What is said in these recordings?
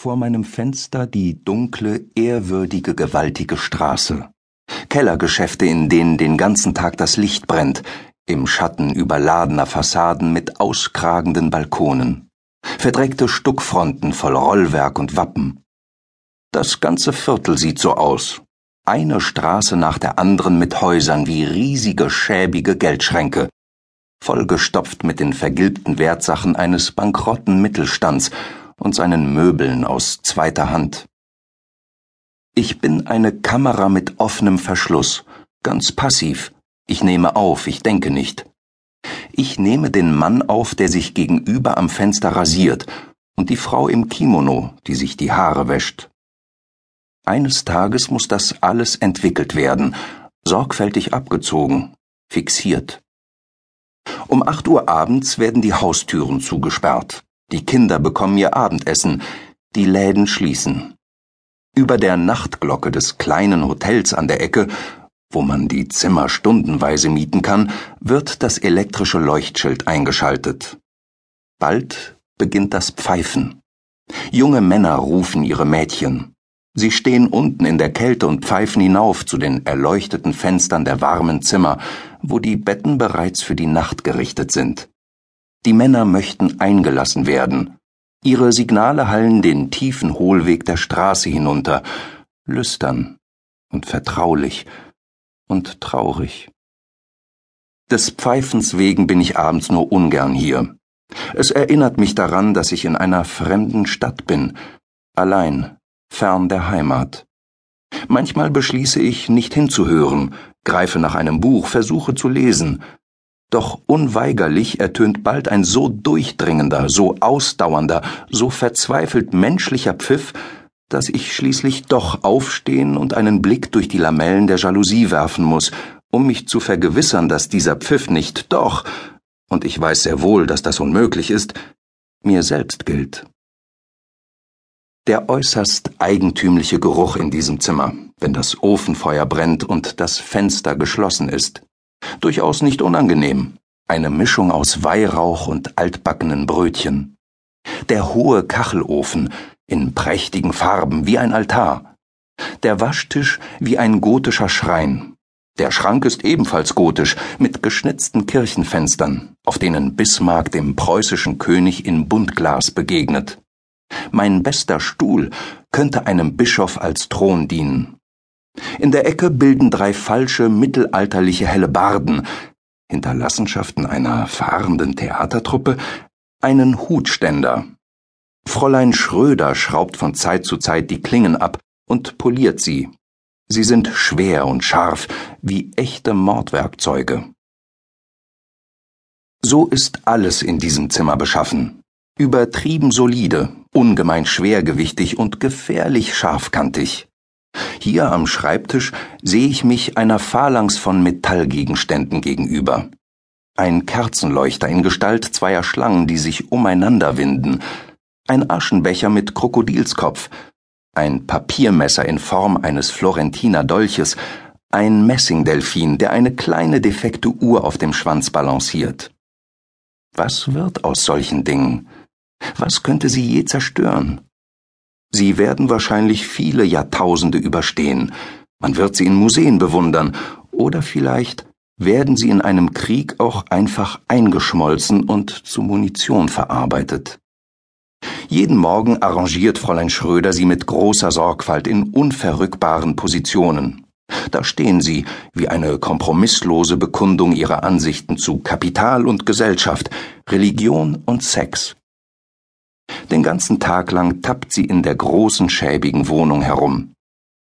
Vor meinem Fenster die dunkle, ehrwürdige, gewaltige Straße. Kellergeschäfte, in denen den ganzen Tag das Licht brennt, im Schatten überladener Fassaden mit auskragenden Balkonen. Verdreckte Stuckfronten voll Rollwerk und Wappen. Das ganze Viertel sieht so aus. Eine Straße nach der anderen mit Häusern wie riesige, schäbige Geldschränke, vollgestopft mit den vergilbten Wertsachen eines bankrotten Mittelstands und seinen Möbeln aus zweiter Hand. Ich bin eine Kamera mit offenem Verschluss, ganz passiv. Ich nehme auf, ich denke nicht. Ich nehme den Mann auf, der sich gegenüber am Fenster rasiert, und die Frau im Kimono, die sich die Haare wäscht. Eines Tages muss das alles entwickelt werden, sorgfältig abgezogen, fixiert. Um acht Uhr abends werden die Haustüren zugesperrt. Die Kinder bekommen ihr Abendessen, die Läden schließen. Über der Nachtglocke des kleinen Hotels an der Ecke, wo man die Zimmer stundenweise mieten kann, wird das elektrische Leuchtschild eingeschaltet. Bald beginnt das Pfeifen. Junge Männer rufen ihre Mädchen. Sie stehen unten in der Kälte und pfeifen hinauf zu den erleuchteten Fenstern der warmen Zimmer, wo die Betten bereits für die Nacht gerichtet sind. Die Männer möchten eingelassen werden. Ihre Signale hallen den tiefen Hohlweg der Straße hinunter, lüstern und vertraulich und traurig. Des Pfeifens wegen bin ich abends nur ungern hier. Es erinnert mich daran, dass ich in einer fremden Stadt bin, allein, fern der Heimat. Manchmal beschließe ich, nicht hinzuhören, greife nach einem Buch, versuche zu lesen, doch unweigerlich ertönt bald ein so durchdringender, so ausdauernder, so verzweifelt menschlicher Pfiff, dass ich schließlich doch aufstehen und einen Blick durch die Lamellen der Jalousie werfen muss, um mich zu vergewissern, dass dieser Pfiff nicht doch, und ich weiß sehr wohl, dass das unmöglich ist, mir selbst gilt. Der äußerst eigentümliche Geruch in diesem Zimmer, wenn das Ofenfeuer brennt und das Fenster geschlossen ist durchaus nicht unangenehm. Eine Mischung aus Weihrauch und altbackenen Brötchen. Der hohe Kachelofen in prächtigen Farben wie ein Altar. Der Waschtisch wie ein gotischer Schrein. Der Schrank ist ebenfalls gotisch, mit geschnitzten Kirchenfenstern, auf denen Bismarck dem preußischen König in Buntglas begegnet. Mein bester Stuhl könnte einem Bischof als Thron dienen. In der Ecke bilden drei falsche mittelalterliche Hellebarden, Hinterlassenschaften einer fahrenden Theatertruppe, einen Hutständer. Fräulein Schröder schraubt von Zeit zu Zeit die Klingen ab und poliert sie. Sie sind schwer und scharf, wie echte Mordwerkzeuge. So ist alles in diesem Zimmer beschaffen. Übertrieben solide, ungemein schwergewichtig und gefährlich scharfkantig. Hier am Schreibtisch sehe ich mich einer Phalanx von Metallgegenständen gegenüber. Ein Kerzenleuchter in Gestalt zweier Schlangen, die sich umeinander winden, ein Aschenbecher mit Krokodilskopf, ein Papiermesser in Form eines Florentiner Dolches, ein Messingdelfin, der eine kleine defekte Uhr auf dem Schwanz balanciert. Was wird aus solchen Dingen? Was könnte sie je zerstören? Sie werden wahrscheinlich viele Jahrtausende überstehen. Man wird sie in Museen bewundern. Oder vielleicht werden sie in einem Krieg auch einfach eingeschmolzen und zu Munition verarbeitet. Jeden Morgen arrangiert Fräulein Schröder sie mit großer Sorgfalt in unverrückbaren Positionen. Da stehen sie wie eine kompromisslose Bekundung ihrer Ansichten zu Kapital und Gesellschaft, Religion und Sex. Den ganzen Tag lang tappt sie in der großen schäbigen Wohnung herum.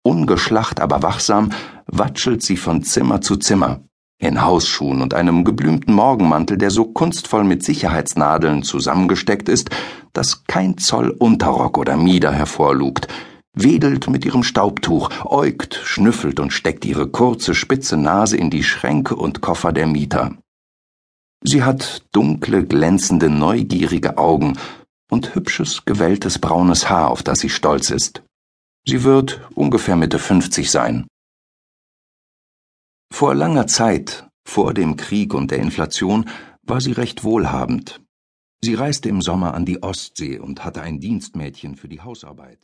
Ungeschlacht, aber wachsam watschelt sie von Zimmer zu Zimmer, in Hausschuhen und einem geblümten Morgenmantel, der so kunstvoll mit Sicherheitsnadeln zusammengesteckt ist, dass kein Zoll Unterrock oder Mieder hervorlugt, wedelt mit ihrem Staubtuch, äugt, schnüffelt und steckt ihre kurze, spitze Nase in die Schränke und Koffer der Mieter. Sie hat dunkle, glänzende, neugierige Augen und hübsches, gewelltes braunes Haar, auf das sie stolz ist. Sie wird ungefähr Mitte 50 sein. Vor langer Zeit, vor dem Krieg und der Inflation, war sie recht wohlhabend. Sie reiste im Sommer an die Ostsee und hatte ein Dienstmädchen für die Hausarbeit.